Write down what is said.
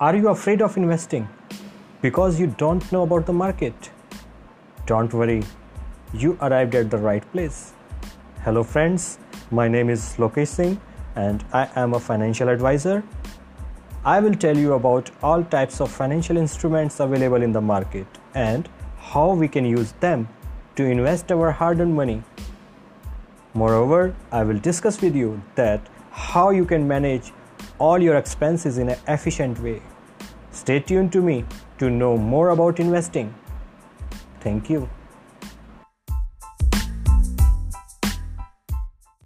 Are you afraid of investing because you don't know about the market? Don't worry, you arrived at the right place. Hello, friends, my name is Lokesh Singh and I am a financial advisor. I will tell you about all types of financial instruments available in the market and how we can use them to invest our hard earned money. Moreover, I will discuss with you that how you can manage all your expenses in an efficient way. Stay tuned to me to know more about investing. Thank you.